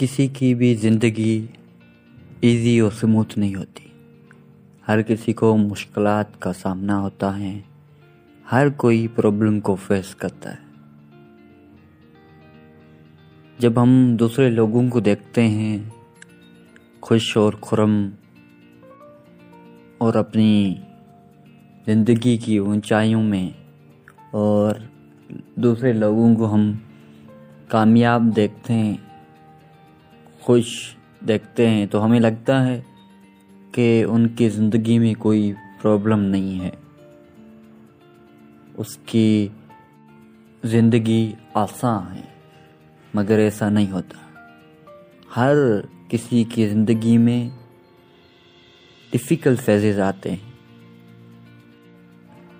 کسی کی بھی زندگی ایزی اور سموتھ نہیں ہوتی۔ ہر کسی کو مشکلات کا سامنا ہوتا ہے۔ ہر کوئی پرابلم کو فیس کرتا ہے۔ جب ہم دوسرے لوگوں کو دیکھتے ہیں، خوش اور خرم اور اپنی زندگی کی اونچائیوں میں اور دوسرے لوگوں کو ہم کامیاب دیکھتے ہیں خوش دیکھتے ہیں، تو ہمیں لگتا ہے کہ ان کی زندگی میں کوئی پرابلم نہیں ہے۔ اس کی زندگی آسان ہے، مگر ایسا نہیں ہوتا۔ ہر کسی کی زندگی میں ڈفیکلٹ فیزز آتے ہیں،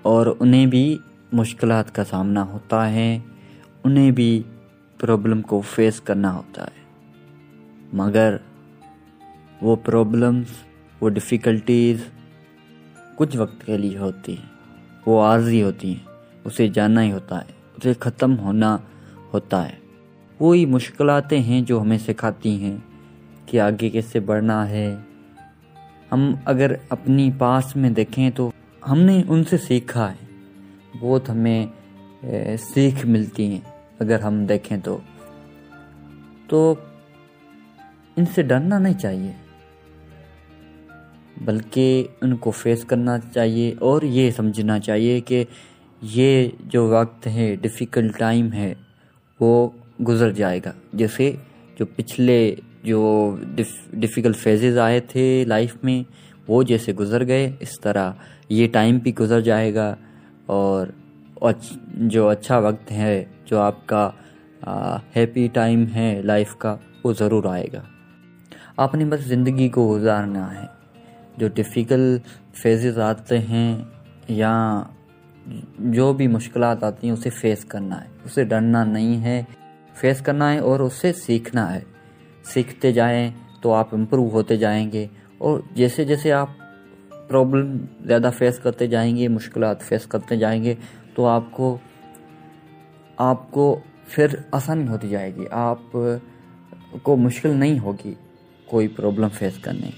اور انہیں بھی مشکلات کا سامنا ہوتا ہے، انہیں بھی پرابلم کو فیس کرنا ہوتا ہے۔ مگر وہ پرابلمس وہ ڈفیکلٹیز کچھ وقت کے لیے ہوتی ہیں۔ وہ عارضی ہوتی ہیں، اسے جاننا ہی ہوتا ہے، اسے ختم ہونا ہوتا ہے۔ وہی مشکلاتیں ہیں جو ہمیں سکھاتی ہیں کہ آگے کیسے بڑھنا ہے۔ ہم اگر اپنی پاس میں دیکھیں تو ہم نے ان سے سیکھا ہے۔ بہت ہمیں سیکھ ملتی ہیں۔ اگر ہم دیکھیں تو تو ان سے ڈرنا نہیں چاہیے۔ بلکہ ان کو فیس کرنا چاہیے اور یہ سمجھنا چاہیے کہ یہ جو وقت ہے ڈفیکلٹ ٹائم ہے، وہ گزر جائے گا۔ جیسے جو پچھلے جو ڈفیکلٹ فیزز آئے تھے لائف میں، وہ جیسے گزر گئے، اس طرح یہ ٹائم بھی گزر جائے گا۔ اور جو اچھا وقت ہے، جو آپ کا ہیپی ٹائم ہے لائف کا، وہ ضرور آئے گا۔ آپ نے بس زندگی کو گزارنا ہے۔ جو ڈفیکل فیزز آتے ہیں یا جو بھی مشکلات آتی ہیں، اسے فیس کرنا ہے۔ اسے ڈرنا نہیں ہے۔ فیس کرنا ہے اور اسے سیکھنا ہے۔ سیکھتے جائیں تو آپ امپروو ہوتے جائیں گے۔ اور جیسے جیسے آپ پرابلم زیادہ فیس کرتے جائیں گے، مشکلات فیس کرتے جائیں گے، تو آپ کو آپ کو پھر آسانی ہوتی جائے گی۔ آپ کو مشکل نہیں ہوگی۔ کوئی پرابلم فیس کرنے